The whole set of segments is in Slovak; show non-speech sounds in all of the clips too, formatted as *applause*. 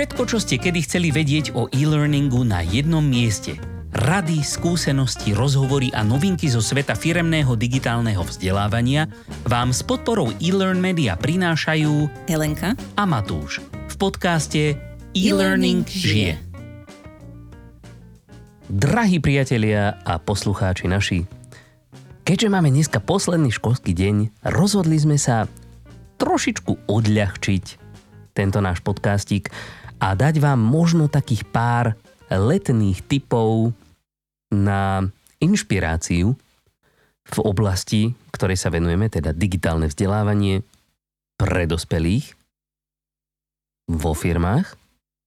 Všetko, čo ste kedy chceli vedieť o e-learningu na jednom mieste. Rady, skúsenosti, rozhovory a novinky zo sveta firemného digitálneho vzdelávania vám s podporou e-learn media prinášajú Helenka a Matúš v podcaste E-Learning žije. Drahí priatelia a poslucháči naši, keďže máme dneska posledný školský deň, rozhodli sme sa trošičku odľahčiť tento náš podcastík a dať vám možno takých pár letných typov na inšpiráciu v oblasti, ktorej sa venujeme, teda digitálne vzdelávanie pre dospelých vo firmách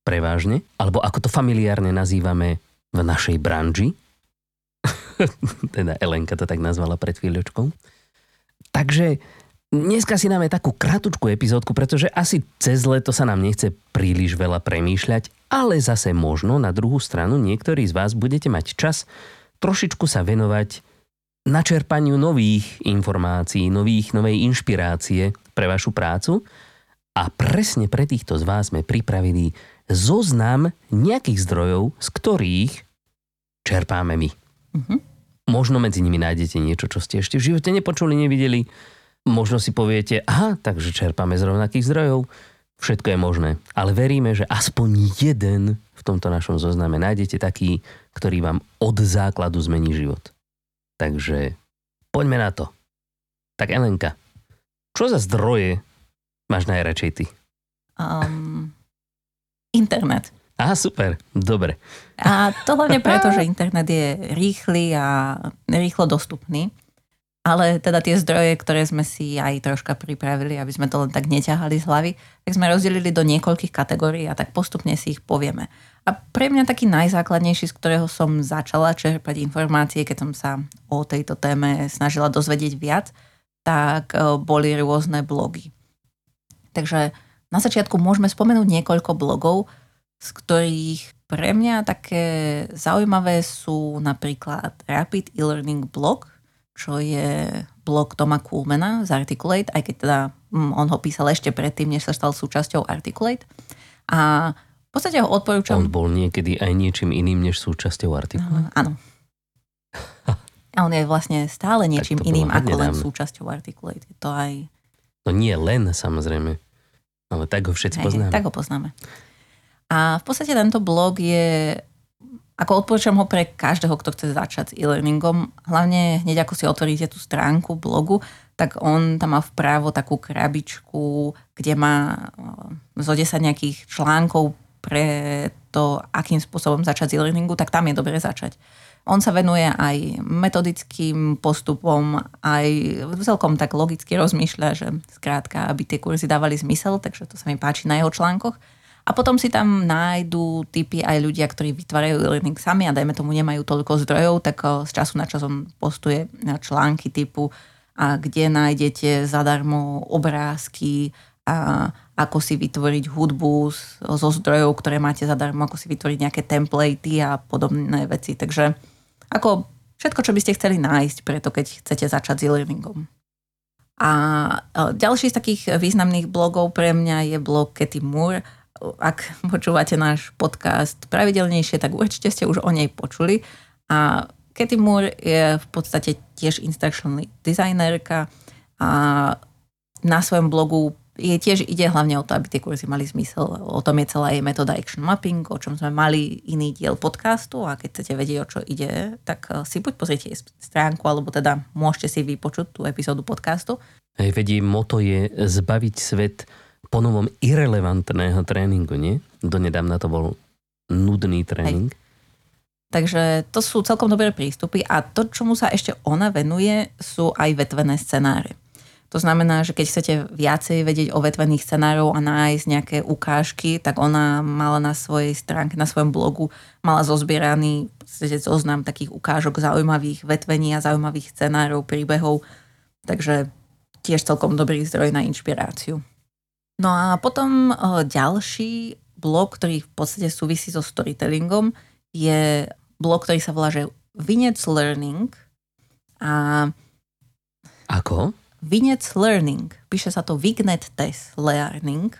prevážne, alebo ako to familiárne nazývame v našej branži. *laughs* teda Elenka to tak nazvala pred chvíľočkou. Takže Dneska si dáme takú kratučku epizódku, pretože asi cez leto sa nám nechce príliš veľa premýšľať, ale zase možno na druhú stranu niektorí z vás budete mať čas trošičku sa venovať načerpaniu nových informácií, nových, novej inšpirácie pre vašu prácu a presne pre týchto z vás sme pripravili zoznam nejakých zdrojov, z ktorých čerpáme my. Mm-hmm. Možno medzi nimi nájdete niečo, čo ste ešte v živote nepočuli, nevideli, Možno si poviete, aha, takže čerpame z rovnakých zdrojov. Všetko je možné. Ale veríme, že aspoň jeden v tomto našom zozname nájdete taký, ktorý vám od základu zmení život. Takže poďme na to. Tak Elenka, čo za zdroje máš najradšej ty? Um, internet. Aha, super, dobre. A to hlavne preto, že internet je rýchly a rýchlo dostupný. Ale teda tie zdroje, ktoré sme si aj troška pripravili, aby sme to len tak neťahali z hlavy, tak sme rozdelili do niekoľkých kategórií a tak postupne si ich povieme. A pre mňa taký najzákladnejší, z ktorého som začala čerpať informácie, keď som sa o tejto téme snažila dozvedieť viac, tak e, boli rôzne blogy. Takže na začiatku môžeme spomenúť niekoľko blogov, z ktorých pre mňa také zaujímavé sú napríklad Rapid e-learning blog, čo je blog Toma Kulmena z Articulate, aj keď teda mm, on ho písal ešte predtým, než sa stal súčasťou Articulate. A v podstate ho odporúčam... On bol niekedy aj niečím iným, než súčasťou Articulate? Uh, áno. *laughs* A on je vlastne stále niečím iným ako len súčasťou Articulate. Je to aj... No nie len, samozrejme. Ale tak ho všetci poznáme. Tak ho poznáme. A v podstate tento blog je ako odporúčam ho pre každého, kto chce začať s e-learningom. Hlavne hneď ako si otvoríte tú stránku blogu, tak on tam má vpravo takú krabičku, kde má eh, zo 10 nejakých článkov pre to, akým spôsobom začať s e-learningu, tak tam je dobre začať. On sa venuje aj metodickým postupom, aj celkom tak logicky rozmýšľa, že skrátka, aby tie kurzy dávali zmysel, takže to sa mi páči na jeho článkoch. A potom si tam nájdú typy aj ľudia, ktorí vytvárajú e-learning sami a dajme tomu nemajú toľko zdrojov, tak z času na čas on postuje články typu a kde nájdete zadarmo obrázky a ako si vytvoriť hudbu zo zdrojov, ktoré máte zadarmo, ako si vytvoriť nejaké templatey a podobné veci. Takže ako všetko, čo by ste chceli nájsť preto, keď chcete začať s e-learningom. A ďalší z takých významných blogov pre mňa je blog Katy Moore, ak počúvate náš podcast pravidelnejšie, tak určite ste už o nej počuli. A Katy Moore je v podstate tiež instructional designerka a na svojom blogu je tiež ide hlavne o to, aby tie kurzy mali zmysel. O tom je celá jej metóda action mapping, o čom sme mali iný diel podcastu a keď chcete vedieť, o čo ide, tak si buď pozrite stránku, alebo teda môžete si vypočuť tú epizódu podcastu. Hej, vedí, moto je zbaviť svet ponovom irrelevantného tréningu, nie? Donedávna to bol nudný tréning. Hej. Takže to sú celkom dobré prístupy a to, čomu sa ešte ona venuje, sú aj vetvené scenáre. To znamená, že keď chcete viacej vedieť o vetvených scenárov a nájsť nejaké ukážky, tak ona mala na svojej stránke, na svojom blogu, mala zozbieraný zoznam takých ukážok zaujímavých vetvení a zaujímavých scenárov, príbehov. Takže tiež celkom dobrý zdroj na inšpiráciu. No a potom ďalší blog, ktorý v podstate súvisí so storytellingom, je blog, ktorý sa volá, že Vinec Learning. A Ako? Vinec Learning. Píše sa to Vignet Test Learning.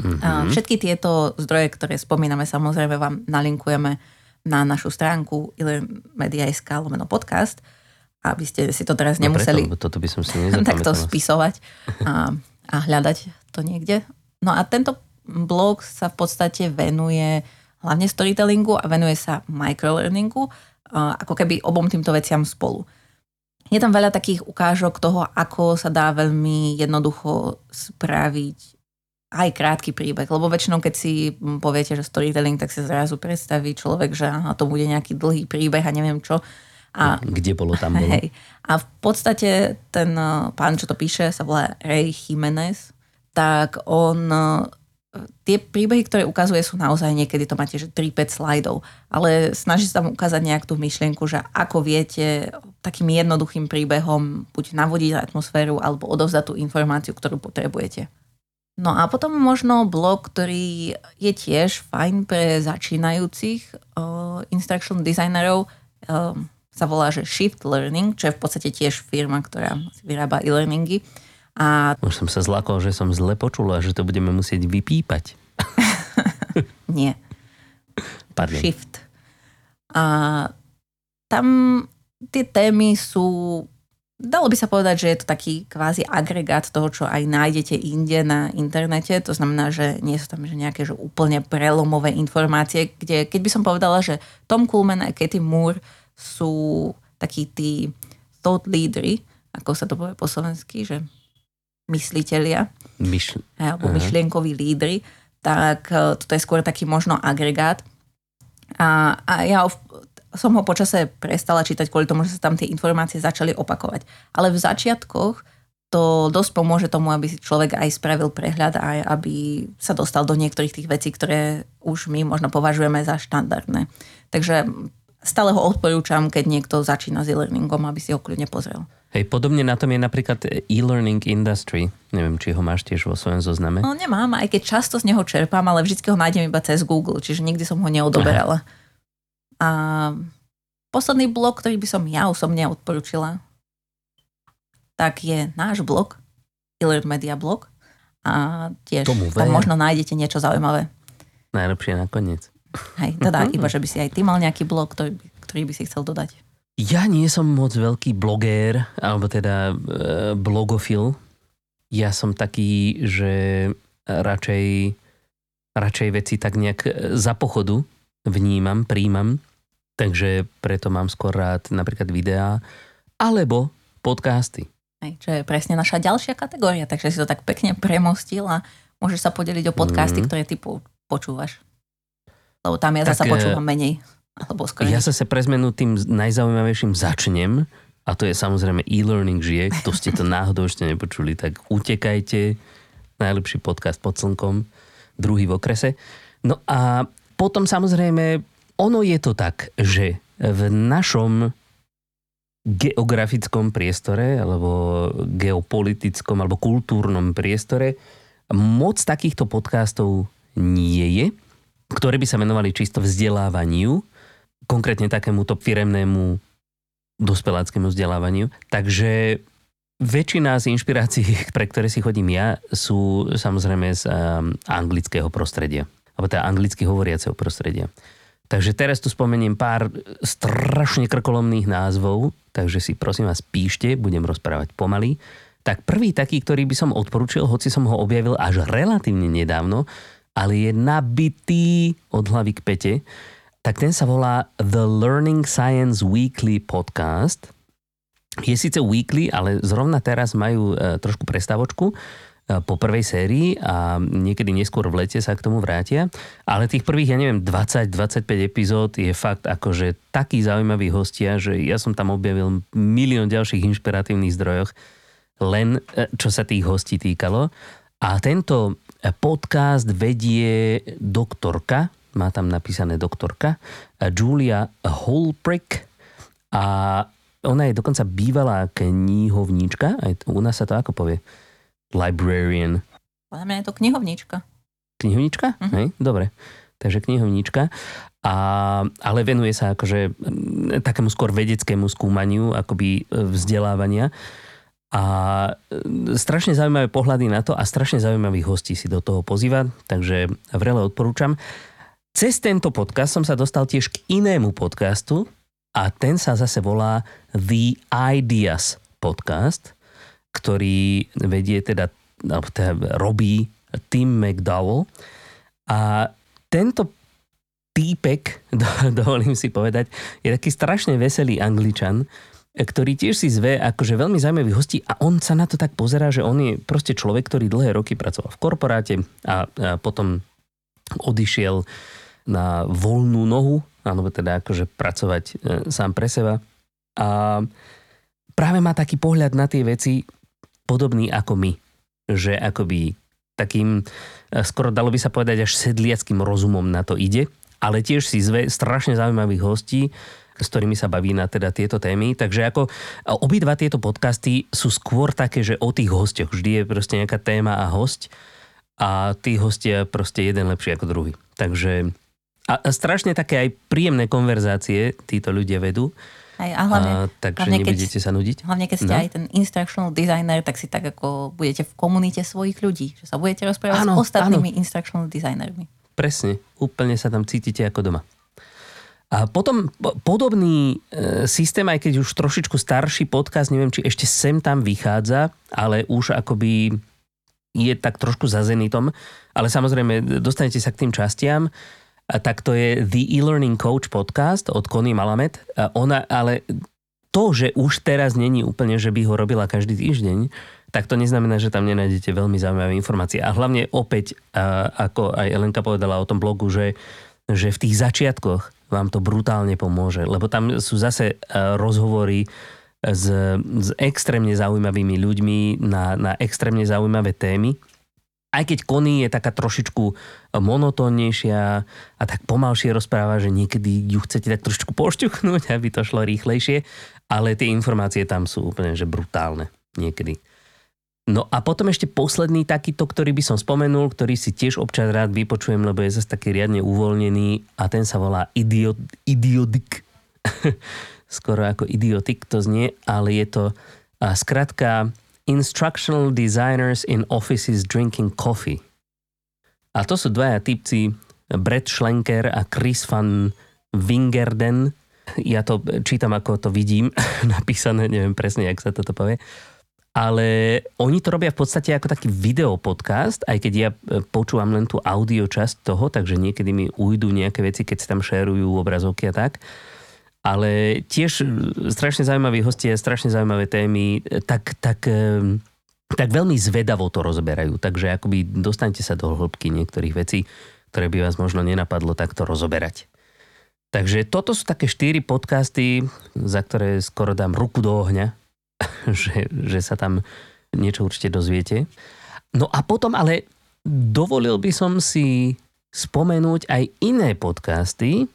Mm-hmm. Všetky tieto zdroje, ktoré spomíname, samozrejme vám nalinkujeme na našu stránku ilermedia.sk lomeno podcast, aby ste si to teraz nemuseli no preto, toto by som si *laughs* takto spisovať a, a hľadať to niekde. No a tento blog sa v podstate venuje hlavne storytellingu a venuje sa microlearningu, ako keby obom týmto veciam spolu. Je tam veľa takých ukážok toho, ako sa dá veľmi jednoducho spraviť aj krátky príbeh, lebo väčšinou, keď si poviete, že storytelling, tak sa zrazu predstaví človek, že aha, to bude nejaký dlhý príbeh a neviem čo. A, Kde bolo, tam bolo. *laughs* Hej. A v podstate ten eh, pán, čo to píše, sa volá Ray Jimenez, tak on tie príbehy, ktoré ukazuje, sú naozaj niekedy, to máte, že 3-5 slajdov, ale snaží sa tam ukázať nejak tú myšlienku, že ako viete takým jednoduchým príbehom buď navodiť atmosféru, alebo odovzdať tú informáciu, ktorú potrebujete. No a potom možno blog, ktorý je tiež fajn pre začínajúcich uh, instruction designerov, uh, sa volá, že Shift Learning, čo je v podstate tiež firma, ktorá vyrába e-learningy. A... Už som sa zlakol, že som zle počula, že to budeme musieť vypípať. *laughs* Nie. Pardon. Shift. A tam tie témy sú Dalo by sa povedať, že je to taký kvázi agregát toho, čo aj nájdete inde na internete. To znamená, že nie sú tam že nejaké že úplne prelomové informácie, kde keď by som povedala, že Tom Coolman a Katie Moore sú takí tí thought leadery, ako sa to povie po slovensky, že mysliteľia Myšl- alebo Aha. myšlienkoví lídry, tak e, toto je skôr taký možno agregát. A, a ja som ho počase prestala čítať kvôli tomu, že sa tam tie informácie začali opakovať. Ale v začiatkoch to dosť pomôže tomu, aby si človek aj spravil prehľad a aby sa dostal do niektorých tých vecí, ktoré už my možno považujeme za štandardné. Takže stále ho odporúčam, keď niekto začína s e-learningom, aby si ho kľudne pozrel. Hej, podobne na tom je napríklad e-learning industry. Neviem, či ho máš tiež vo svojom zozname. No nemám, aj keď často z neho čerpám, ale vždy ho nájdem iba cez Google, čiže nikdy som ho neodoberala. Aha. A posledný blog, ktorý by som ja osobne odporúčila, tak je náš blog, e Media blog. A tiež Tomu tam možno nájdete niečo zaujímavé. Najlepšie nakoniec. Hej, teda iba, že by si aj ty mal nejaký blog, ktorý, ktorý by si chcel dodať. Ja nie som moc veľký blogér, alebo teda e, blogofil. Ja som taký, že radšej, radšej veci tak nejak e, za pochodu vnímam, príjmam. Takže preto mám skôr rád napríklad videá alebo podcasty. Hej, čo je presne naša ďalšia kategória, takže si to tak pekne premostil a môžeš sa podeliť o podcasty, mm. ktoré ty počúvaš. Lebo tam ja tak, zasa e, počúvam menej. Alebo. Ja sa pre zmenu tým najzaujímavejším začnem a to je samozrejme e-learning žije. Kto ste to náhodou ešte nepočuli, tak utekajte. Najlepší podcast pod slnkom, druhý v okrese. No a potom samozrejme, ono je to tak, že v našom geografickom priestore alebo geopolitickom alebo kultúrnom priestore moc takýchto podcastov nie je, ktoré by sa venovali čisto vzdelávaniu konkrétne takémuto firemnému dospeláckému vzdelávaniu. Takže väčšina z inšpirácií, *laughs* pre ktoré si chodím ja, sú samozrejme z um, anglického prostredia. Alebo teda anglicky hovoriaceho prostredia. Takže teraz tu spomeniem pár strašne krkolomných názvov, takže si prosím vás píšte, budem rozprávať pomaly. Tak prvý taký, ktorý by som odporučil, hoci som ho objavil až relatívne nedávno, ale je nabitý od hlavy k pete, tak ten sa volá The Learning Science Weekly Podcast. Je síce weekly, ale zrovna teraz majú e, trošku prestavočku e, po prvej sérii a niekedy neskôr v lete sa k tomu vrátia. Ale tých prvých, ja neviem, 20-25 epizód je fakt akože taký zaujímavý hostia, že ja som tam objavil milión ďalších inšpiratívnych zdrojoch, len e, čo sa tých hostí týkalo. A tento podcast vedie doktorka, má tam napísané doktorka, Julia Holprick a ona je dokonca bývalá knihovníčka, aj u nás sa to ako povie? Librarian. Podľa mňa je to knihovníčka. Knihovníčka? Uh-huh. Hej, dobre. Takže knihovníčka. A, ale venuje sa akože takému skôr vedeckému skúmaniu, akoby e, vzdelávania. A e, strašne zaujímavé pohľady na to a strašne zaujímavých hostí si do toho pozýva, takže vrele odporúčam. Cez tento podcast som sa dostal tiež k inému podcastu a ten sa zase volá The Ideas podcast, ktorý vedie teda, teda robí Tim McDowell. A tento týpek, *laughs* dovolím si povedať, je taký strašne veselý angličan, ktorý tiež si zve akože veľmi zaujímavých hostí a on sa na to tak pozerá, že on je proste človek, ktorý dlhé roky pracoval v korporáte a, a potom odišiel na voľnú nohu, alebo teda akože pracovať e, sám pre seba. A práve má taký pohľad na tie veci podobný ako my. Že akoby takým, e, skoro dalo by sa povedať až sedliackým rozumom na to ide, ale tiež si zve strašne zaujímavých hostí, s ktorými sa baví na teda tieto témy. Takže ako obidva tieto podcasty sú skôr také, že o tých hostiach. Vždy je proste nejaká téma a host a tí hostia proste jeden lepší ako druhý. Takže a, a strašne také aj príjemné konverzácie títo ľudia vedú. Aj, a hlavne, a, takže hlavne nebudete keď, sa nudiť. Hlavne keď ste no? aj ten instructional designer, tak si tak ako budete v komunite svojich ľudí. Že sa budete rozprávať áno, s ostatnými áno. instructional designermi. Presne, úplne sa tam cítite ako doma. A potom podobný e, systém, aj keď už trošičku starší podcast, neviem, či ešte sem tam vychádza, ale už akoby je tak trošku za zenitom, ale samozrejme dostanete sa k tým častiam, tak to je The E-Learning Coach podcast od Connie Malamet. Ona, ale to, že už teraz není úplne, že by ho robila každý týždeň, tak to neznamená, že tam nenájdete veľmi zaujímavé informácie. A hlavne opäť, ako aj Elenka povedala o tom blogu, že, že v tých začiatkoch vám to brutálne pomôže, lebo tam sú zase e, rozhovory s, s extrémne zaujímavými ľuďmi na, na extrémne zaujímavé témy. Aj keď Kony je taká trošičku monotónnejšia a tak pomalšie rozpráva, že niekedy ju chcete tak trošičku pošťuchnúť, *laughs* aby to šlo rýchlejšie, ale tie informácie tam sú úplne že brutálne niekedy. No a potom ešte posledný takýto, ktorý by som spomenul, ktorý si tiež občas rád vypočujem, lebo je zase taký riadne uvoľnený a ten sa volá idiot, idiotik. *laughs* Skoro ako idiotik to znie, ale je to a skratka Instructional Designers in Offices Drinking Coffee. A to sú dvaja typci, Brett Schlenker a Chris van Wingerden. Ja to čítam, ako to vidím *laughs* napísané, neviem presne, jak sa toto povie ale oni to robia v podstate ako taký videopodcast, aj keď ja e, počúvam len tú audio časť toho, takže niekedy mi ujdu nejaké veci, keď sa tam šerujú obrazovky a tak. Ale tiež e, strašne zaujímaví hostia, strašne zaujímavé témy, e, tak, tak, tak veľmi zvedavo to rozberajú. Takže akoby dostanete sa do hĺbky niektorých vecí, ktoré by vás možno nenapadlo takto rozoberať. Takže toto sú také štyri podcasty, za ktoré skoro dám ruku do ohňa, že, že sa tam niečo určite dozviete. No a potom ale dovolil by som si spomenúť aj iné podcasty,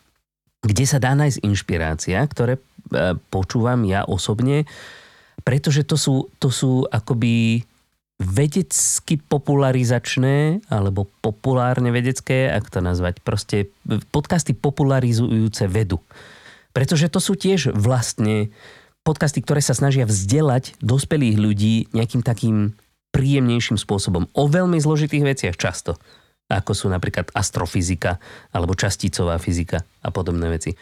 kde sa dá nájsť inšpirácia, ktoré e, počúvam ja osobne, pretože to sú, to sú akoby vedecky popularizačné, alebo populárne vedecké, ak to nazvať, proste podcasty popularizujúce vedu. Pretože to sú tiež vlastne podcasty, ktoré sa snažia vzdelať dospelých ľudí nejakým takým príjemnejším spôsobom. O veľmi zložitých veciach často, ako sú napríklad astrofyzika alebo časticová fyzika a podobné veci.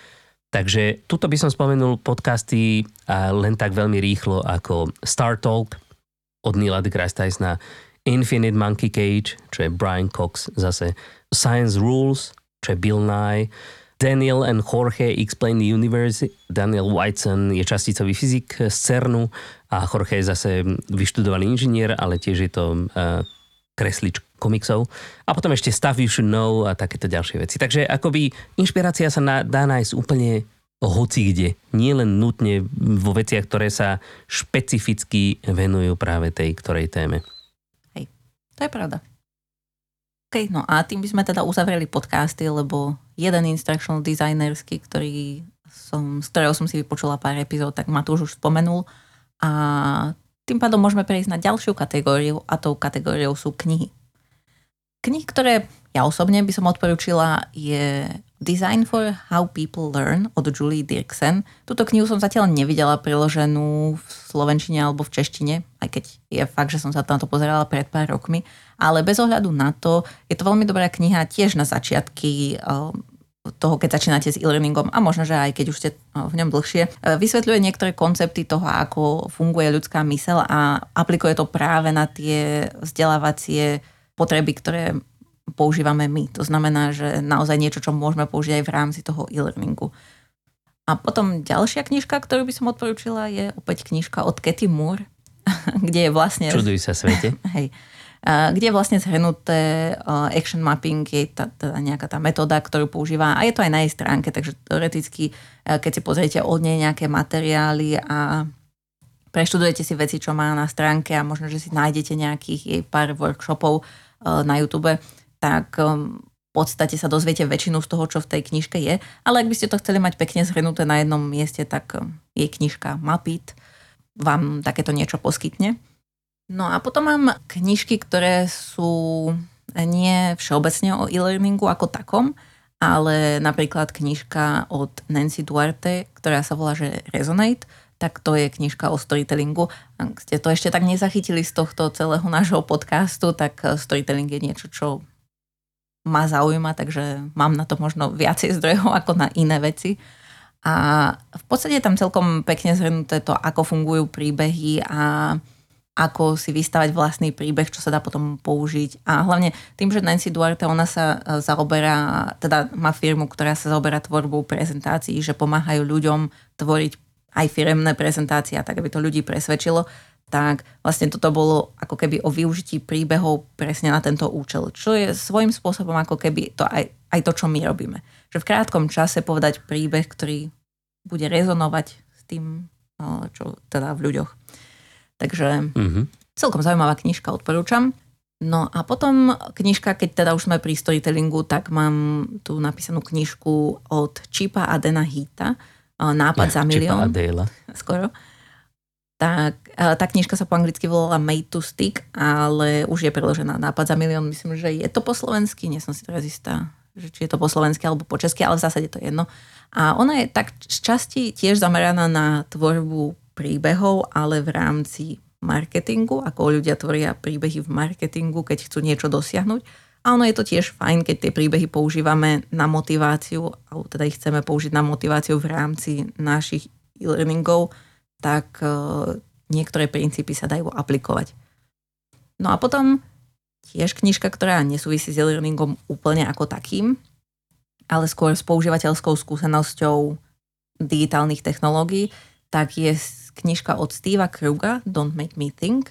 Takže tuto by som spomenul podcasty a len tak veľmi rýchlo ako Star Talk od Neila deGrasse Tysona, Infinite Monkey Cage, čo je Brian Cox zase, Science Rules, čo je Bill Nye, Daniel and Jorge Explain the Universe. Daniel Whiteson je časticový fyzik z CERNu a Jorge je zase vyštudovaný inžinier, ale tiež je to uh, kreslič komiksov. A potom ešte Stuff You Should Know a takéto ďalšie veci. Takže akoby inšpirácia sa na, dá nájsť úplne hoci kde. Nie len nutne vo veciach, ktoré sa špecificky venujú práve tej ktorej téme. Hej, to je pravda. OK, no a tým by sme teda uzavreli podcasty, lebo jeden instructional designerský, ktorý som, z ktorého som si vypočula pár epizód, tak Matúš už spomenul. A tým pádom môžeme prejsť na ďalšiu kategóriu a tou kategóriou sú knihy. Knihy, ktoré ja osobne by som odporúčila, je Design for How People Learn od Julie Dirksen. Tuto knihu som zatiaľ nevidela priloženú v slovenčine alebo v češtine, aj keď je fakt, že som sa na to pozerala pred pár rokmi. Ale bez ohľadu na to, je to veľmi dobrá kniha tiež na začiatky toho, keď začínate s e-learningom a možno, že aj keď už ste v ňom dlhšie, vysvetľuje niektoré koncepty toho, ako funguje ľudská mysel a aplikuje to práve na tie vzdelávacie potreby, ktoré používame my. To znamená, že naozaj niečo, čo môžeme použiť aj v rámci toho e-learningu. A potom ďalšia knižka, ktorú by som odporúčila, je opäť knižka od Katy Moore, *laughs* kde je vlastne... Čuduj sa svete. *laughs* Hej kde je vlastne zhrnuté action mapping, je tá nejaká tá metóda, ktorú používa a je to aj na jej stránke, takže teoreticky, keď si pozriete od nej nejaké materiály a preštudujete si veci, čo má na stránke a možno, že si nájdete nejakých jej pár workshopov na YouTube, tak v podstate sa dozviete väčšinu z toho, čo v tej knižke je. Ale ak by ste to chceli mať pekne zhrnuté na jednom mieste, tak jej knižka Mapit vám takéto niečo poskytne. No a potom mám knižky, ktoré sú nie všeobecne o e-learningu ako takom, ale napríklad knižka od Nancy Duarte, ktorá sa volá že Resonate, tak to je knižka o storytellingu. Ak ste to ešte tak nezachytili z tohto celého nášho podcastu, tak storytelling je niečo, čo ma zaujíma, takže mám na to možno viacej zdrojov ako na iné veci. A v podstate je tam celkom pekne zhrnuté to, ako fungujú príbehy a ako si vystavať vlastný príbeh, čo sa dá potom použiť. A hlavne tým, že Nancy Duarte, ona sa e, zaoberá, teda má firmu, ktorá sa zaoberá tvorbou prezentácií, že pomáhajú ľuďom tvoriť aj firemné prezentácie, tak aby to ľudí presvedčilo, tak vlastne toto bolo ako keby o využití príbehov presne na tento účel, čo je svojím spôsobom ako keby to aj, aj to, čo my robíme. Že v krátkom čase povedať príbeh, ktorý bude rezonovať s tým, čo teda v ľuďoch. Takže mm-hmm. celkom zaujímavá knižka, odporúčam. No a potom knižka, keď teda už sme pri storytellingu, tak mám tu napísanú knižku od Chipa a Dena Hita, Nápad ja, za milión. *laughs* Skoro. Tak, tá knižka sa po anglicky volala Made to Stick, ale už je preložená Nápad za milión. Myslím, že je to po slovensky, nie som si teraz istá, že či je to po slovensky alebo po česky, ale v zásade to je jedno. A ona je tak z časti tiež zameraná na tvorbu príbehov, ale v rámci marketingu, ako ľudia tvoria príbehy v marketingu, keď chcú niečo dosiahnuť. A ono je to tiež fajn, keď tie príbehy používame na motiváciu, alebo teda ich chceme použiť na motiváciu v rámci našich e-learningov, tak e, niektoré princípy sa dajú aplikovať. No a potom tiež knižka, ktorá nesúvisí s e-learningom úplne ako takým, ale skôr s používateľskou skúsenosťou digitálnych technológií, tak je knižka od Steva Kruga, Don't Make Me Think.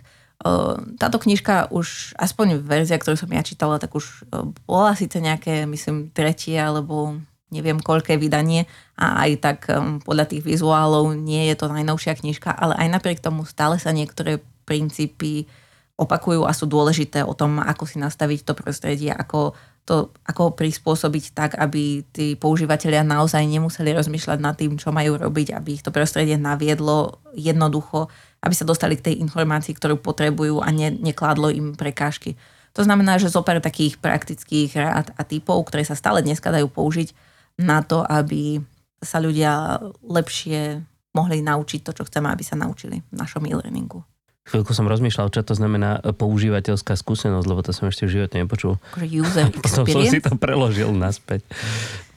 Táto knižka už, aspoň verzia, ktorú som ja čítala, tak už bola síce nejaké, myslím, tretie alebo neviem koľké vydanie a aj tak podľa tých vizuálov nie je to najnovšia knižka, ale aj napriek tomu stále sa niektoré princípy opakujú a sú dôležité o tom, ako si nastaviť to prostredie, ako to ako prispôsobiť tak, aby tí používateľia naozaj nemuseli rozmýšľať nad tým, čo majú robiť, aby ich to prostredie naviedlo jednoducho, aby sa dostali k tej informácii, ktorú potrebujú a ne, nekládlo im prekážky. To znamená, že zoper takých praktických rád a typov, ktoré sa stále dneska dajú použiť na to, aby sa ľudia lepšie mohli naučiť to, čo chceme, aby sa naučili v našom e-learningu. Chvíľku som rozmýšľal, čo to znamená používateľská skúsenosť, lebo to som ešte v živote nepočul. Akože user *laughs* experience. Potom som si to preložil naspäť.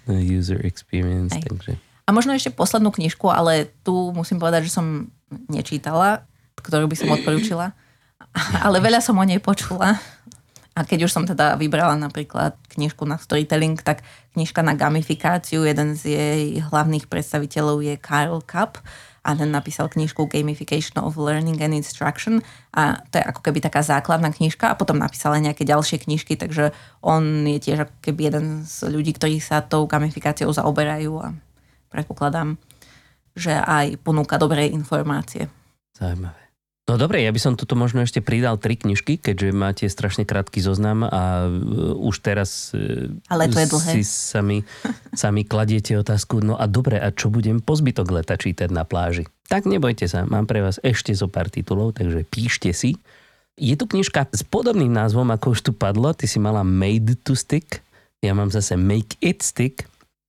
User experience, Aj. takže... A možno ešte poslednú knižku, ale tu musím povedať, že som nečítala, ktorú by som odporúčila. *laughs* Ale veľa som o nej počula. A keď už som teda vybrala napríklad knižku na storytelling, tak knižka na gamifikáciu, jeden z jej hlavných predstaviteľov je Kyle Kapp a ten napísal knižku Gamification of Learning and Instruction a to je ako keby taká základná knižka a potom napísal aj nejaké ďalšie knižky, takže on je tiež ako keby jeden z ľudí, ktorí sa tou gamifikáciou zaoberajú a predpokladám, že aj ponúka dobré informácie. Zaujímavé. No dobre, ja by som toto možno ešte pridal tri knižky, keďže máte strašne krátky zoznam a uh, už teraz uh, Ale to je dlhé. si sami, *laughs* sami kladiete otázku, no a dobre, a čo budem po zbytok leta čítať na pláži? Tak nebojte sa, mám pre vás ešte zo pár titulov, takže píšte si. Je tu knižka s podobným názvom, ako už tu padlo, ty si mala Made to Stick, ja mám zase Make It Stick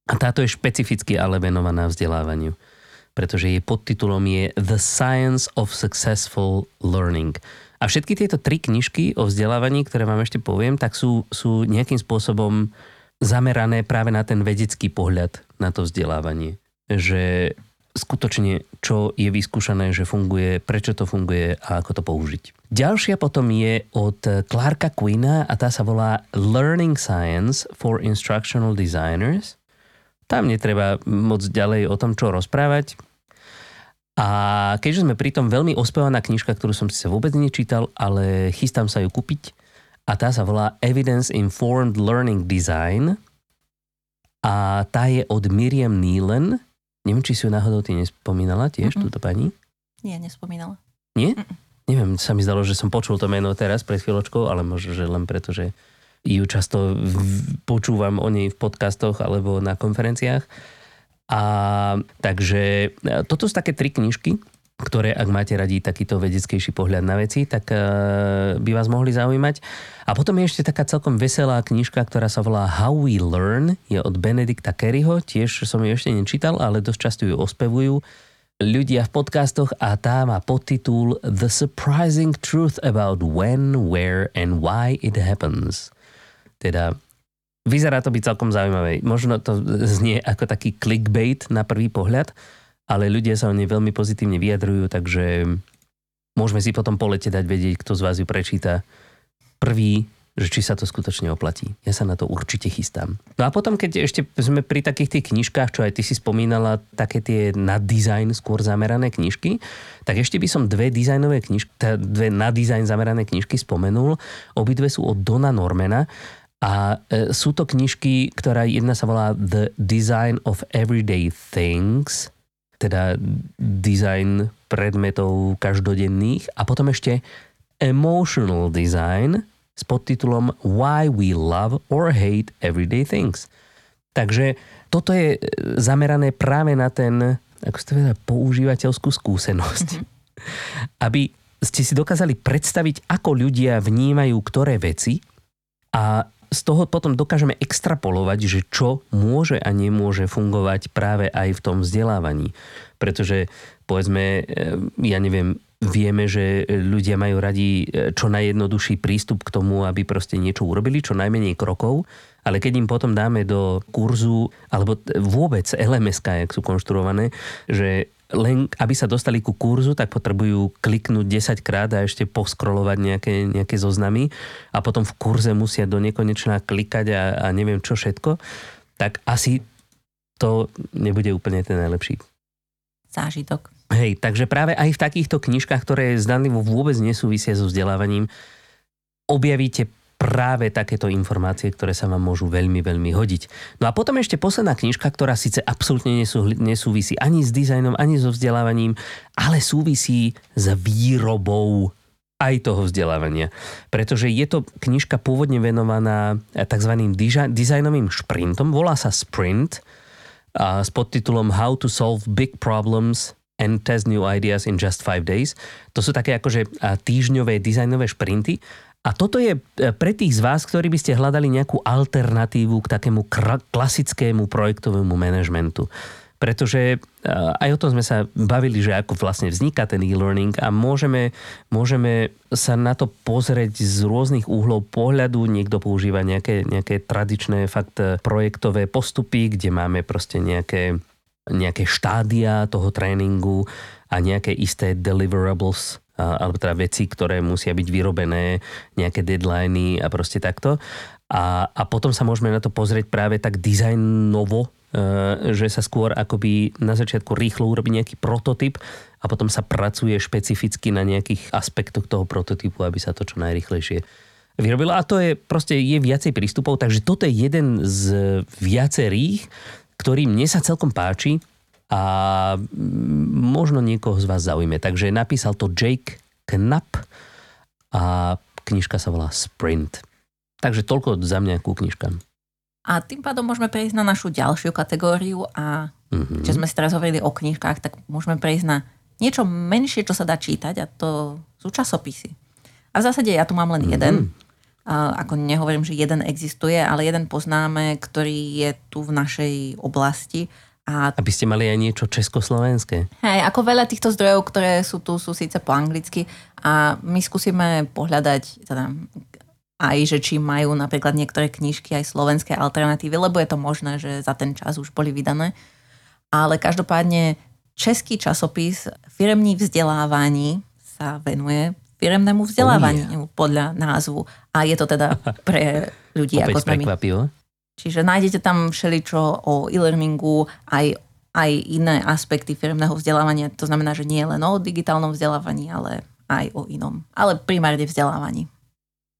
A táto je špecificky ale venovaná vzdelávaniu, pretože jej podtitulom je The Science of Successful Learning. A všetky tieto tri knižky o vzdelávaní, ktoré vám ešte poviem, tak sú, sú nejakým spôsobom zamerané práve na ten vedecký pohľad na to vzdelávanie. Že skutočne, čo je vyskúšané, že funguje, prečo to funguje a ako to použiť. Ďalšia potom je od Clarka Quina a tá sa volá Learning Science for Instructional Designers. Tam netreba moc ďalej o tom, čo rozprávať. A keďže sme pri tom veľmi ospevaná knižka, ktorú som si sa vôbec nečítal, ale chystám sa ju kúpiť, a tá sa volá Evidence Informed Learning Design a tá je od Miriam Neelan. Neviem, či si ju náhodou ty nespomínala tiež, Mm-mm. túto pani? Nie, nespomínala. Nie? Mm-mm. Neviem, sa mi zdalo, že som počul to meno teraz pred chvíľočkou, ale možno, že len preto, že ju často počúvam o nej v podcastoch alebo na konferenciách. A takže e, toto sú také tri knižky, ktoré, ak máte radi takýto vedeckejší pohľad na veci, tak uh, by vás mohli zaujímať. A potom je ešte taká celkom veselá knižka, ktorá sa volá How We Learn, je od Benedikta Kerryho, tiež som ju ešte nečítal, ale dosť často ju ospevujú ľudia v podcastoch a tá má podtitul The Surprising Truth About When, Where and Why It Happens. Teda vyzerá to byť celkom zaujímavé. Možno to znie ako taký clickbait na prvý pohľad, ale ľudia sa o nej veľmi pozitívne vyjadrujú, takže môžeme si potom po lete dať vedieť, kto z vás ju prečíta prvý, že či sa to skutočne oplatí. Ja sa na to určite chystám. No a potom, keď ešte sme pri takých tých knižkách, čo aj ty si spomínala, také tie na dizajn skôr zamerané knižky, tak ešte by som dve dizajnové knižky, dve na dizajn zamerané knižky spomenul. Obidve sú od Dona Normana a e, sú to knižky, ktorá jedna sa volá The Design of Everyday Things teda design predmetov každodenných a potom ešte emotional design s podtitulom Why we love or hate everyday things. Takže toto je e, zamerané práve na ten, ako ste vedeli, používateľskú skúsenosť. Mm-hmm. *laughs* Aby ste si dokázali predstaviť, ako ľudia vnímajú ktoré veci a z toho potom dokážeme extrapolovať, že čo môže a nemôže fungovať práve aj v tom vzdelávaní. Pretože povedzme, eh, ja neviem, vieme, že ľudia majú radi eh, čo najjednoduchší prístup k tomu, aby proste niečo urobili, čo najmenej krokov, ale keď im potom dáme do kurzu, alebo vôbec LMS, jak sú konštruované, že len aby sa dostali ku kurzu, tak potrebujú kliknúť 10 krát a ešte poskrolovať nejaké, nejaké zoznamy a potom v kurze musia do nekonečná klikať a, a neviem čo všetko, tak asi to nebude úplne ten najlepší zážitok. Hej, takže práve aj v takýchto knižkách, ktoré zdanlivo vôbec nesúvisia so vzdelávaním, objavíte práve takéto informácie, ktoré sa vám môžu veľmi, veľmi hodiť. No a potom ešte posledná knižka, ktorá síce absolútne nesú, nesúvisí ani s dizajnom, ani so vzdelávaním, ale súvisí s výrobou aj toho vzdelávania. Pretože je to knižka pôvodne venovaná tzv. dizajnovým šprintom, volá sa Sprint a s podtitulom How to solve big problems and test new ideas in just five days. To sú také akože týždňové dizajnové šprinty a toto je e, pre tých z vás, ktorí by ste hľadali nejakú alternatívu k takému klasickému projektovému manažmentu. Pretože e, aj o tom sme sa bavili, že ako vlastne vzniká ten e-learning a môžeme, môžeme sa na to pozrieť z rôznych úhlov pohľadu. Niekto používa nejaké, nejaké tradičné fakt e, projektové postupy, kde máme proste nejaké, nejaké štádia toho tréningu a nejaké isté deliverables alebo teda veci, ktoré musia byť vyrobené, nejaké deadliny a proste takto. A, a potom sa môžeme na to pozrieť práve tak dizajnovo, e, že sa skôr akoby na začiatku rýchlo urobí nejaký prototyp a potom sa pracuje špecificky na nejakých aspektoch toho prototypu, aby sa to čo najrychlejšie vyrobilo. A to je proste je viacej prístupov, takže toto je jeden z viacerých, ktorý mne sa celkom páči a možno niekoho z vás zaujme. Takže napísal to Jake Knapp a knižka sa volá Sprint. Takže toľko za mňa ku knižkám. A tým pádom môžeme prejsť na našu ďalšiu kategóriu a mm-hmm. keď sme si teraz hovorili o knižkách, tak môžeme prejsť na niečo menšie, čo sa dá čítať a to sú časopisy. A v zásade ja tu mám len mm-hmm. jeden. ako nehovorím, že jeden existuje, ale jeden poznáme, ktorý je tu v našej oblasti. A... Aby ste mali aj niečo československé. Hej, ako veľa týchto zdrojov, ktoré sú tu, sú síce po anglicky a my skúsime pohľadať teda, aj, že či majú napríklad niektoré knižky aj slovenské alternatívy, lebo je to možné, že za ten čas už boli vydané. Ale každopádne český časopis firemní vzdelávaní sa venuje firemnému vzdelávaniu oh, podľa názvu. A je to teda pre *laughs* ľudí ako sme my. Čiže nájdete tam všeličo o e-learningu, aj, aj iné aspekty firmného vzdelávania. To znamená, že nie len o digitálnom vzdelávaní, ale aj o inom. Ale primárne vzdelávaní.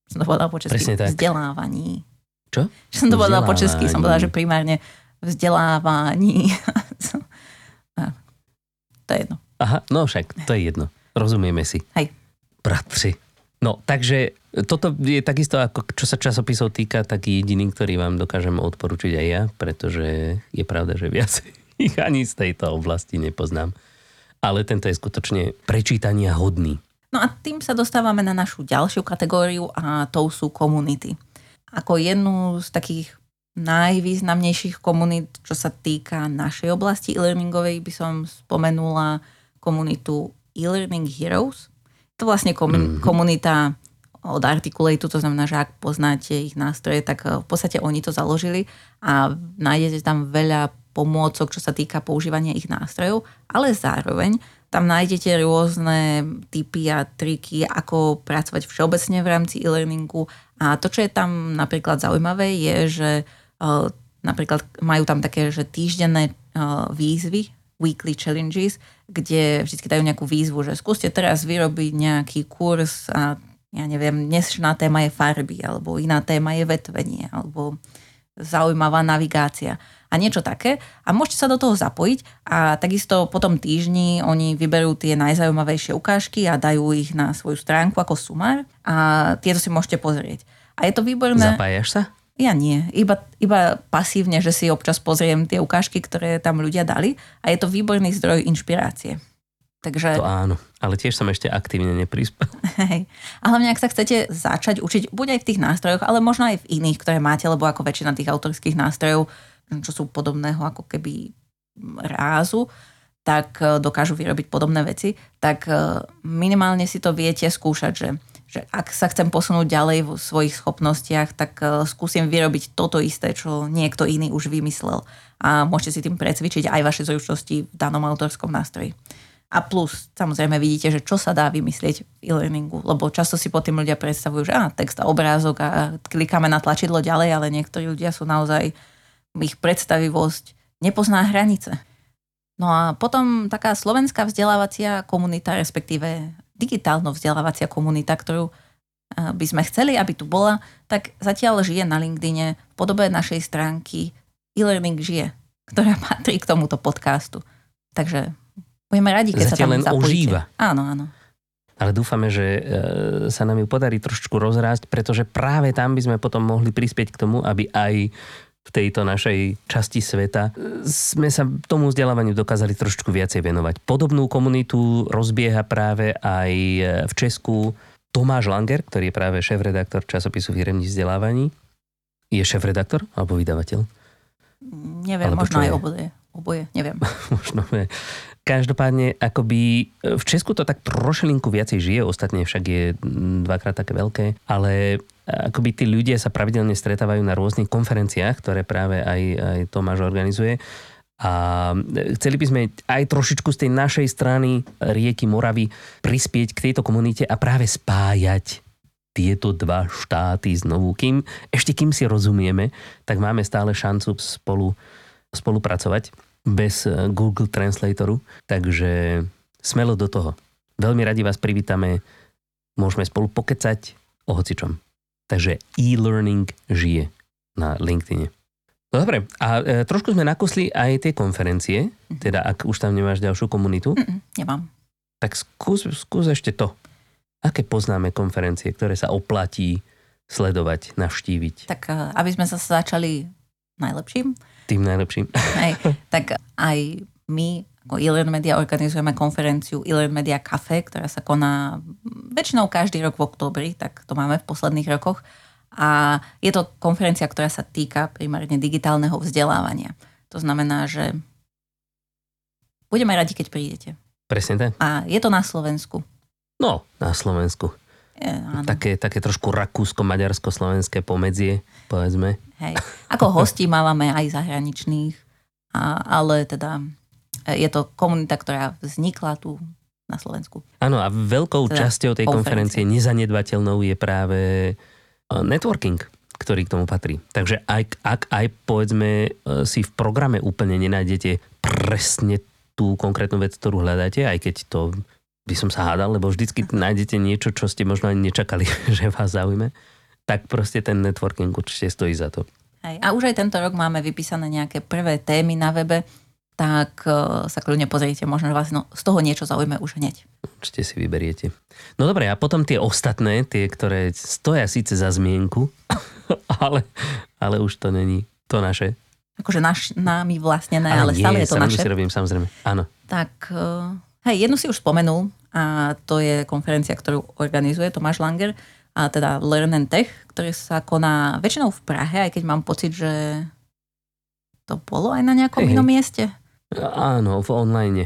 Som to povedala po česky. Vzdelávaní. Čo? Že som to povedala po česky, som povedala, že primárne vzdelávaní. *laughs* to je jedno. Aha, no však, to je jedno. Rozumieme si. Hej bratři. No, takže toto je takisto, ako čo sa časopisov týka, tak jediný, ktorý vám dokážem odporučiť aj ja, pretože je pravda, že viac *laughs* ich ani z tejto oblasti nepoznám. Ale tento je skutočne prečítania hodný. No a tým sa dostávame na našu ďalšiu kategóriu a to sú komunity. Ako jednu z takých najvýznamnejších komunít, čo sa týka našej oblasti e-learningovej, by som spomenula komunitu e-learning heroes, to vlastne komun- mm-hmm. komunita od Articulate, to znamená, že ak poznáte ich nástroje, tak eh, v podstate oni to založili a nájdete tam veľa pomôcok, čo sa týka používania ich nástrojov, ale zároveň tam nájdete rôzne typy a triky, ako pracovať všeobecne v rámci e-learningu. A to, čo je tam napríklad zaujímavé, je, že uh, napríklad majú tam také, že týždenné uh, výzvy, weekly challenges, kde vždy dajú nejakú výzvu, že skúste teraz vyrobiť nejaký kurz a ja neviem, dnešná téma je farby, alebo iná téma je vetvenie, alebo zaujímavá navigácia a niečo také. A môžete sa do toho zapojiť a takisto po tom týždni oni vyberú tie najzaujímavejšie ukážky a dajú ich na svoju stránku ako sumár a tieto si môžete pozrieť. A je to výborné. Zapájaš sa? Ja nie. Iba, iba pasívne, že si občas pozriem tie ukážky, ktoré tam ľudia dali a je to výborný zdroj inšpirácie. Takže... To áno, ale tiež som ešte aktívne neprispel. *laughs* Hej. A hlavne, ak sa chcete začať učiť, buď aj v tých nástrojoch, ale možno aj v iných, ktoré máte, lebo ako väčšina tých autorských nástrojov, čo sú podobného ako keby rázu, tak e, dokážu vyrobiť podobné veci, tak e, minimálne si to viete skúšať, že že ak sa chcem posunúť ďalej vo svojich schopnostiach, tak uh, skúsim vyrobiť toto isté, čo niekto iný už vymyslel. A môžete si tým precvičiť aj vaše zručnosti v danom autorskom nástroji. A plus, samozrejme vidíte, že čo sa dá vymyslieť v e-learningu, lebo často si potom ľudia predstavujú, že á, text a obrázok a klikáme na tlačidlo ďalej, ale niektorí ľudia sú naozaj, ich predstavivosť nepozná hranice. No a potom taká slovenská vzdelávacia komunita, respektíve digitálno vzdelávacia komunita, ktorú eh, by sme chceli, aby tu bola, tak zatiaľ žije na LinkedIne v podobe našej stránky e-learning žije, ktorá patrí k tomuto podcastu. Takže budeme radi, keď zatiaľ sa tam len zapojíte. ožíva. Áno, áno. Ale dúfame, že eh, sa nám ju podarí trošičku rozrásť, pretože práve tam by sme potom mohli prispieť k tomu, aby aj v tejto našej časti sveta, sme sa tomu vzdelávaniu dokázali trošku viacej venovať. Podobnú komunitu rozbieha práve aj v Česku Tomáš Langer, ktorý je práve šéf-redaktor časopisu Firemní vzdelávaní. Je šéf-redaktor alebo vydavateľ? Neviem, alebo možno aj oboje. Oboje, neviem. *laughs* možno je. Každopádne, akoby v Česku to tak trošilinku viacej žije, ostatne však je dvakrát také veľké, ale akoby tí ľudia sa pravidelne stretávajú na rôznych konferenciách, ktoré práve aj, aj Tomáš organizuje. A chceli by sme aj trošičku z tej našej strany rieky Moravy prispieť k tejto komunite a práve spájať tieto dva štáty znovu. Kým, ešte kým si rozumieme, tak máme stále šancu spolu, spolupracovať bez eh, Google Translatoru, takže smelo do toho. Veľmi radi vás privítame, môžeme spolu pokecať o hocičom. Takže e-learning žije na LinkedIn. No dobre, a e, trošku sme nakusli aj tie konferencie, mm-hmm. teda ak už tam nemáš ďalšiu komunitu. Mm-mm, nemám. Tak skús, skús ešte to. Aké poznáme konferencie, ktoré sa oplatí sledovať, navštíviť? Tak e, aby sme sa začali najlepším, tým najlepším. Hej, tak aj my ako e Media organizujeme konferenciu e Media Cafe, ktorá sa koná väčšinou každý rok v oktobri, tak to máme v posledných rokoch. A je to konferencia, ktorá sa týka primárne digitálneho vzdelávania. To znamená, že budeme radi, keď prídete. Presne tak. A je to na Slovensku. No, na Slovensku. Áno. Také, také trošku rakúsko-maďarsko-slovenské pomedzie, povedzme. Hej. Ako hostí máme aj zahraničných, a, ale teda e, je to komunita, ktorá vznikla tu na Slovensku. Áno, a veľkou Teda časťou tej konferencie, konferencie. nezanedbateľnou je práve e, networking, ktorý k tomu patrí. Takže ak, ak aj povedzme e, si v programe úplne nenájdete presne tú konkrétnu vec, ktorú hľadáte, aj keď to by som sa hádal, lebo vždycky nájdete niečo, čo ste možno ani nečakali, *laughs* že vás zaujme, tak proste ten networking určite stojí za to. Hej. A už aj tento rok máme vypísané nejaké prvé témy na webe, tak e, sa kľudne pozrite, možno vás no, z toho niečo zaujme už hneď. Určite si vyberiete. No dobre, a potom tie ostatné, tie, ktoré stoja síce za zmienku, *laughs* ale, ale už to není to naše. Akože naš, nami vlastnené, ale, nie, stále je to naše. si robím, samozrejme. Áno. Tak eh, hej, jednu si už spomenul a to je konferencia, ktorú organizuje Tomáš Langer a teda Learn and Tech, ktorý sa koná väčšinou v Prahe, aj keď mám pocit, že to bolo aj na nejakom Hej, hej. inom mieste. Áno, v online.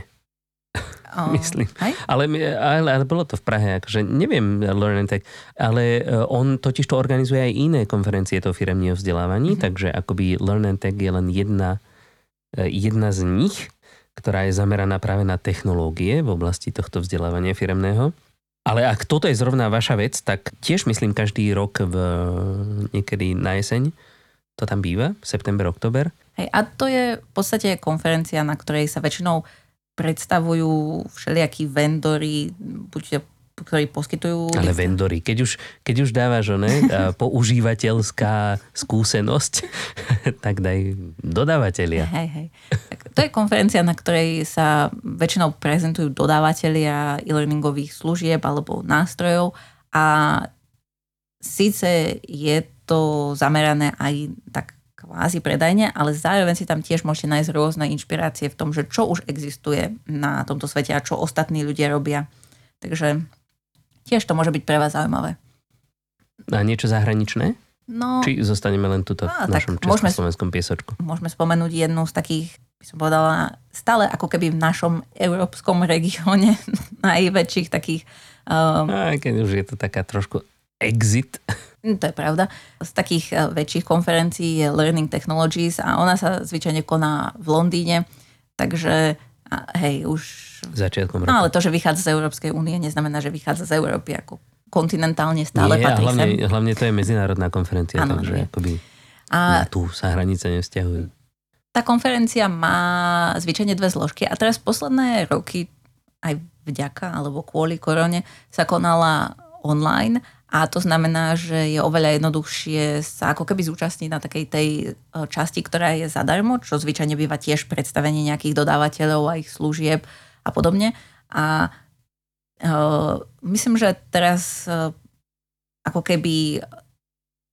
O, *laughs* Myslím. Hej? Ale, ale, ale bolo to v Prahe, akože neviem Learn and Tech, ale e, on totiž to organizuje aj iné konferencie to firemního vzdelávaní, Mhm. takže akoby Learn and Tech je len jedna, e, jedna z nich, ktorá je zameraná práve na technológie v oblasti tohto vzdelávania firemného. Ale ak toto je zrovna vaša vec, tak tiež myslím každý rok v, niekedy na jeseň to tam býva, september, oktober. Hej, a to je v podstate konferencia, na ktorej sa väčšinou predstavujú všelijakí vendory, buď ktorí poskytujú... Ale vendory, keď už, keď už dávaš one, a *laughs* používateľská skúsenosť, *laughs* tak daj dodávateľia. Hej, hej. Tak to je konferencia, na ktorej sa väčšinou prezentujú dodávateľia e-learningových služieb alebo nástrojov a síce je to zamerané aj tak kvázi predajne, ale zároveň si tam tiež môžete nájsť rôzne inšpirácie v tom, že čo už existuje na tomto svete a čo ostatní ľudia robia. Takže tiež to môže byť pre vás zaujímavé. A niečo zahraničné? No, Či zostaneme len tuto Á, v našom československom piesočku? môžeme spomenúť jednu z takých, by som povedala, stále ako keby v našom európskom regióne *laughs* najväčších takých, um, Aj keď už je to taká trošku exit. to je pravda, z takých uh, väčších konferencií je Learning Technologies a ona sa zvyčajne koná v Londýne, takže a hej, už... Začiatkom roka. No ale to, že vychádza z Európskej únie, neznamená, že vychádza z Európy, ako kontinentálne stále Nie, patrí hlavne, sem. hlavne to je medzinárodná konferencia, Áno, takže akoby A na tú sa hranice nevzťahujú. tá konferencia má zvyčajne dve zložky a teraz posledné roky aj vďaka alebo kvôli korone sa konala online a to znamená, že je oveľa jednoduchšie sa ako keby zúčastniť na takej tej e, časti, ktorá je zadarmo, čo zvyčajne býva tiež predstavenie nejakých dodávateľov a ich služieb a podobne. A uh, myslím, že teraz uh, ako keby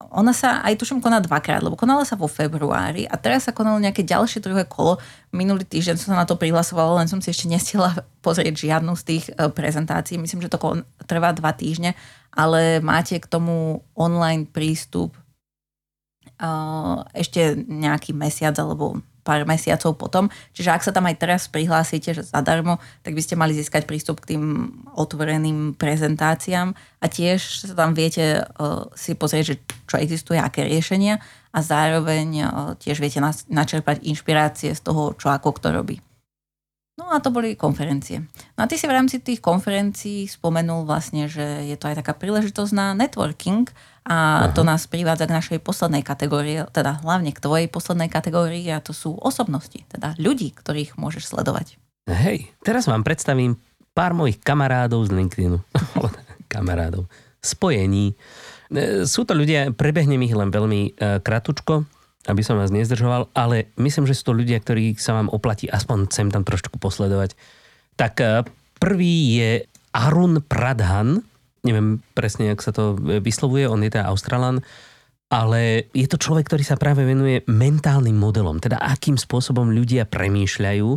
ona sa aj tuším koná dvakrát, lebo konala sa vo februári a teraz sa konalo nejaké ďalšie druhé kolo. Minulý týždeň som sa na to prihlasovala, len som si ešte nestihla *laughs* pozrieť žiadnu z tých e, prezentácií. Myslím, že to kon- trvá dva týždne, ale máte k tomu online prístup ešte nejaký mesiac alebo pár mesiacov potom. Čiže ak sa tam aj teraz prihlásite, že zadarmo, tak by ste mali získať prístup k tým otvoreným prezentáciám a tiež sa tam viete uh, si pozrieť, že čo existuje, aké riešenia a zároveň uh, tiež viete načerpať inšpirácie z toho, čo ako kto robí. No a to boli konferencie. No a ty si v rámci tých konferencií spomenul vlastne, že je to aj taká príležitosť na networking a Aha. to nás privádza k našej poslednej kategórii, teda hlavne k tvojej poslednej kategórii a to sú osobnosti, teda ľudí, ktorých môžeš sledovať. Hej, teraz vám predstavím pár mojich kamarádov z LinkedInu. *laughs* kamarádov. Spojení. E, Sú to ľudia, prebehnem ich len veľmi e, kratučko, aby som vás nezdržoval, ale myslím, že sú to ľudia, ktorých sa vám oplatí aspoň sem tam trošku posledovať. Tak e, prvý je Arun Pradhan, neviem presne, jak sa to e, vyslovuje, on je teda Australan, ale je to človek, ktorý sa práve venuje mentálnym modelom, teda akým spôsobom ľudia premýšľajú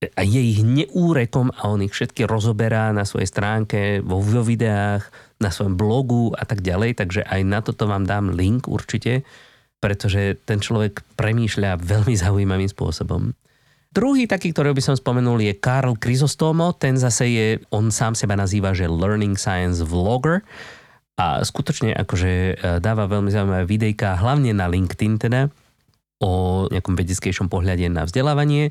a je ich neúrekom a on ich všetky rozoberá na svojej stránke, vo videách, na svojom blogu a tak ďalej, takže aj na toto vám dám link určite, pretože ten človek premýšľa veľmi zaujímavým spôsobom. Druhý taký, ktorý by som spomenul, je Karl Chrysostomo. Ten zase je, on sám seba nazýva, že Learning Science Vlogger. A skutočne akože e, dáva veľmi zaujímavé videjka, hlavne na LinkedIn teda, o nejakom vedeckejšom pohľade na vzdelávanie.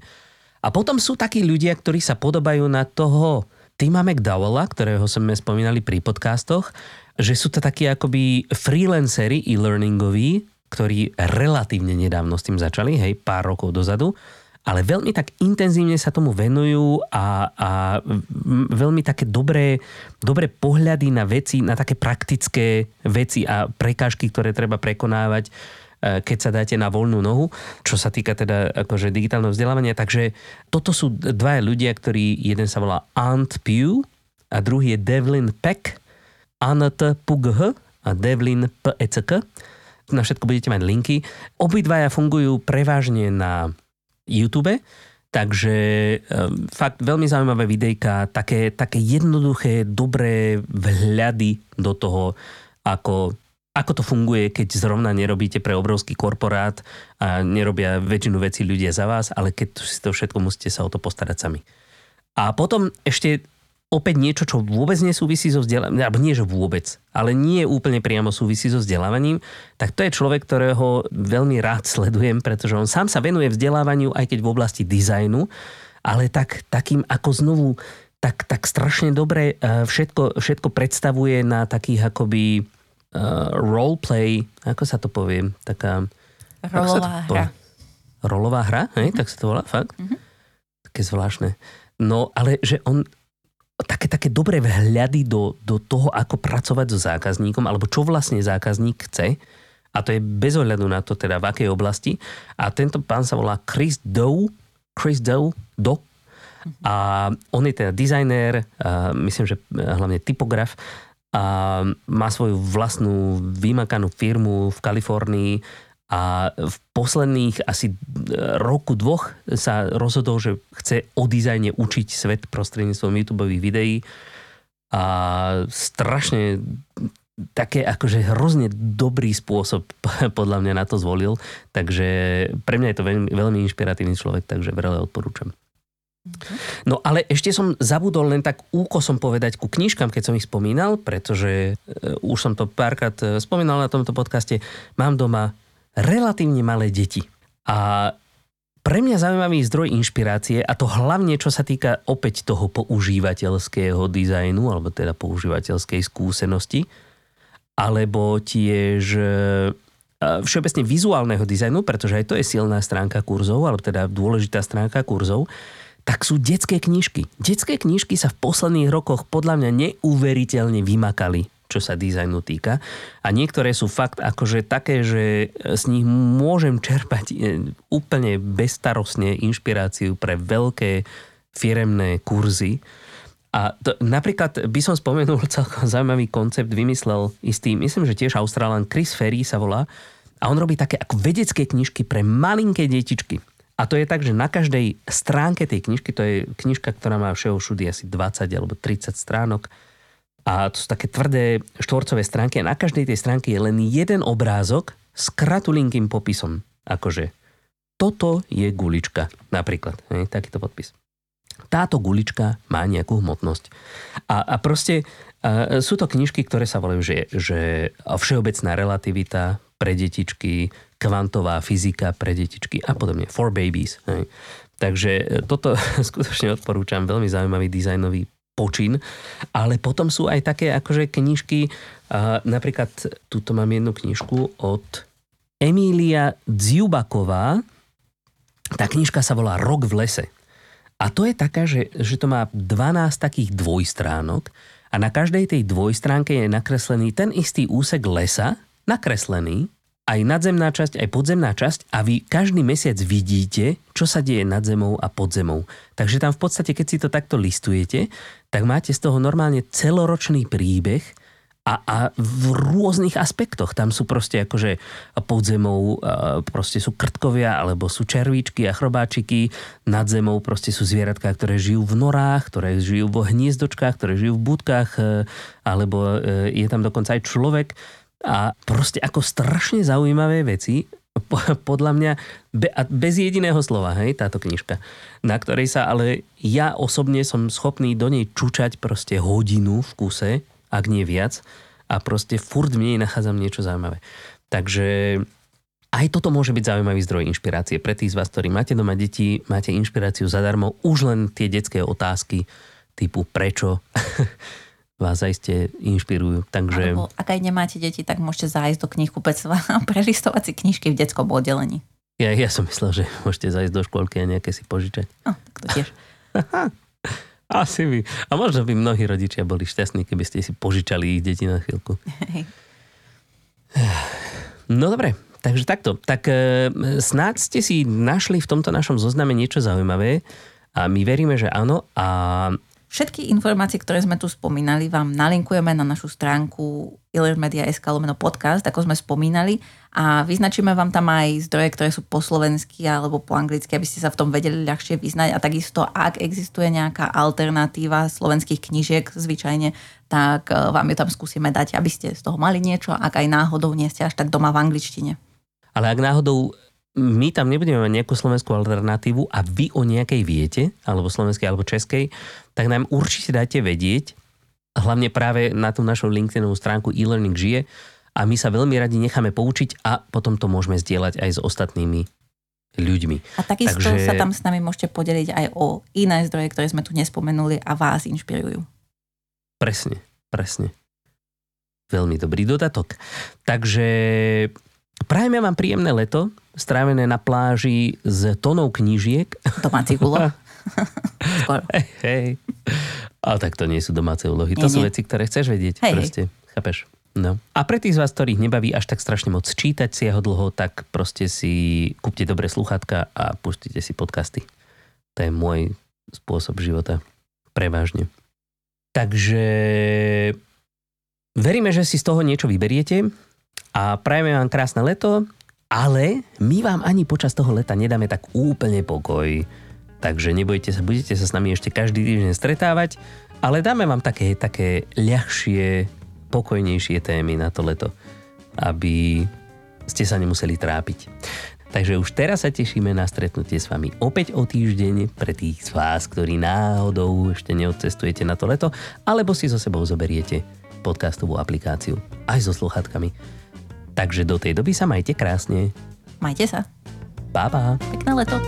A potom sú takí ľudia, ktorí sa podobajú na toho Tima McDowella, ktorého sme spomínali pri podcastoch, že sú to takí akoby freelancery e-learningoví, ktorí relatívne nedávno s tým začali, hej, pár rokov dozadu ale veľmi tak intenzívne sa tomu venujú a, a veľmi také dobré, dobré pohľady na veci, na také praktické veci a prekážky, ktoré treba prekonávať e, keď sa dáte na voľnú nohu, čo sa týka teda akože digitálneho vzdelávania. Takže toto sú dvaja ľudia, ktorí, jeden sa volá Ant Pugh a druhý je Devlin Peck, Anat Pugh a Devlin Peck. Na všetko budete mať linky. Obidvaja fungujú prevažne na YouTube. Takže um, fakt veľmi zaujímavé videjka, také, také jednoduché, dobré vhľady do toho, ako, ako to funguje, keď zrovna nerobíte pre obrovský korporát a nerobia väčšinu vecí ľudia za vás, ale keď si to všetko musíte sa o to postarať sami. A potom ešte opäť niečo, čo vôbec nesúvisí so vzdelávaním, alebo nie, že vôbec, ale nie úplne priamo súvisí so vzdelávaním, tak to je človek, ktorého veľmi rád sledujem, pretože on sám sa venuje vzdelávaniu, aj keď v oblasti dizajnu, ale tak, takým ako znovu, tak, tak strašne dobre eh, všetko, všetko predstavuje na takých akoby uh, roleplay, ako sa to povie, taká... Rolová hra. Rolová hra, hej, mm-hmm. tak sa to volá, fakt? Mm-hmm. Také zvláštne. No, ale že on také, také dobré vhľady do, do toho, ako pracovať so zákazníkom, alebo čo vlastne zákazník chce. A to je bez ohľadu na to, teda v akej oblasti. A tento pán sa volá Chris Doe. Chris Doe. Do. A on je teda dizajnér, myslím, že hlavne typograf. A má svoju vlastnú vymakanú firmu v Kalifornii a v posledných asi roku, dvoch sa rozhodol, že chce o dizajne učiť svet prostredníctvom YouTube videí a strašne také akože hrozne dobrý spôsob *laughs* podľa mňa na to zvolil, takže pre mňa je to veľmi, veľmi inšpiratívny človek, takže veľmi odporúčam. No ale ešte som zabudol len tak úkosom povedať ku knižkám, keď som ich spomínal, pretože e, už som to párkrát e, spomínal na tomto podcaste. Mám doma relatívne malé deti. A pre mňa zaujímavý zdroj inšpirácie a to hlavne čo sa týka opäť toho používateľského dizajnu alebo teda používateľskej skúsenosti alebo tiež e, všeobecne vizuálneho dizajnu, pretože aj to je silná stránka kurzov, alebo teda dôležitá stránka kurzov, tak sú detské knižky. Detské knižky sa v posledných rokoch podľa mňa neuveriteľne vymakali čo sa dizajnu týka. A niektoré sú fakt akože také, že z nich môžem čerpať e, úplne bezstarostne inšpiráciu pre veľké firemné kurzy. A to, napríklad by som spomenul *laughs* celkom zaujímavý koncept, vymyslel istý, myslím, že tiež Australan Chris Ferry sa volá, a on robí také ako vedecké knižky pre malinké detičky. A to je tak, že na každej stránke tej knižky, to je knižka, ktorá má všeho všudy asi 20 alebo 30 stránok, a to sú také tvrdé štvorcové stránky a na každej tej stránke je len jeden obrázok s kratulinkým popisom. Akože toto je gulička, napríklad. Hej, takýto podpis. Táto gulička má nejakú hmotnosť. A, a proste a sú to knižky, ktoré sa volajú, že, že všeobecná relativita pre detičky, kvantová fyzika pre detičky a podobne. For babies. Hej. Takže toto *laughs* skutočne odporúčam. Veľmi zaujímavý dizajnový počin, ale potom sú aj také akože knižky, napríklad tuto mám jednu knižku od Emília Dziubaková, tá knižka sa volá Rok v lese. A to je taká, že, že to má 12 takých dvojstránok a na každej tej dvojstránke je nakreslený ten istý úsek lesa, nakreslený aj nadzemná časť, aj podzemná časť a vy každý mesiac vidíte, čo sa deje nad zemou a pod zemou. Takže tam v podstate, keď si to takto listujete, tak máte z toho normálne celoročný príbeh a, a v rôznych aspektoch. Tam sú proste akože pod zemou proste sú krtkovia, alebo sú červíčky a chrobáčiky. Nad zemou proste sú zvieratká, ktoré žijú v norách, ktoré žijú vo hniezdočkách, ktoré žijú v budkách, e, alebo e, je tam dokonca aj človek. A proste ako strašne zaujímavé veci, podľa mňa bez jediného slova, hej, táto knižka, na ktorej sa ale ja osobne som schopný do nej čučať proste hodinu v kuse, ak nie viac, a proste furt v nej nachádzam niečo zaujímavé. Takže aj toto môže byť zaujímavý zdroj inšpirácie pre tých z vás, ktorí máte doma deti, máte inšpiráciu zadarmo, už len tie detské otázky typu prečo *laughs* vás zaiste inšpirujú. Takže... Alebo ak aj nemáte deti, tak môžete zájsť do knihkupectva *laughs* a prelistovať si knižky v detskom oddelení. Ja, ja som myslel, že môžete zájsť do škôlky a nejaké si požičať. No, tak to tiež. *laughs* Asi by. A možno by mnohí rodičia boli šťastní, keby ste si požičali ich deti na chvíľku. No dobre, takže takto. Tak e, snáď ste si našli v tomto našom zozname niečo zaujímavé a my veríme, že áno. A Všetky informácie, ktoré sme tu spomínali, vám nalinkujeme na našu stránku illermedia.sk lomeno podcast, ako sme spomínali a vyznačíme vám tam aj zdroje, ktoré sú po slovensky alebo po anglicky, aby ste sa v tom vedeli ľahšie vyznať a takisto, ak existuje nejaká alternatíva slovenských knížiek zvyčajne, tak e, vám ju tam skúsime dať, aby ste z toho mali niečo, ak aj náhodou nie ste až tak doma v angličtine. Ale ak náhodou my tam nebudeme mať nejakú slovenskú alternatívu a vy o nejakej viete, alebo slovenskej, alebo českej, tak nám určite dajte vedieť, hlavne práve na tú našu LinkedInovú stránku e-learning žije a my sa veľmi radi necháme poučiť a potom to môžeme zdieľať aj s ostatnými ľuďmi. A takisto Takže... sa tam s nami môžete podeliť aj o iné zdroje, ktoré sme tu nespomenuli a vás inšpirujú. Presne, presne. Veľmi dobrý dodatok. Takže prajeme vám príjemné leto, strávené na pláži s tonou knížiek. *laughs* Domáci úloh. *laughs* Hej, hej. Ale tak to nie sú domáce úlohy. Nie, to nie. sú veci, ktoré chceš vedieť. Hej, proste. Hej. Chápeš? No. A pre tých z vás, ktorých nebaví až tak strašne moc čítať si jeho dlho, tak proste si kúpte dobré sluchátka a pustite si podcasty. To je môj spôsob života. Prevážne. Takže veríme, že si z toho niečo vyberiete a prajeme vám krásne leto ale my vám ani počas toho leta nedáme tak úplne pokoj. Takže nebojte sa, budete sa s nami ešte každý týždeň stretávať, ale dáme vám také, také ľahšie, pokojnejšie témy na to leto, aby ste sa nemuseli trápiť. Takže už teraz sa tešíme na stretnutie s vami opäť o týždeň pre tých z vás, ktorí náhodou ešte neodcestujete na to leto, alebo si so sebou zoberiete podcastovú aplikáciu aj so sluchatkami. Takže do tej doby sa majte krásne. Majte sa. Pa, pa. Pekné leto.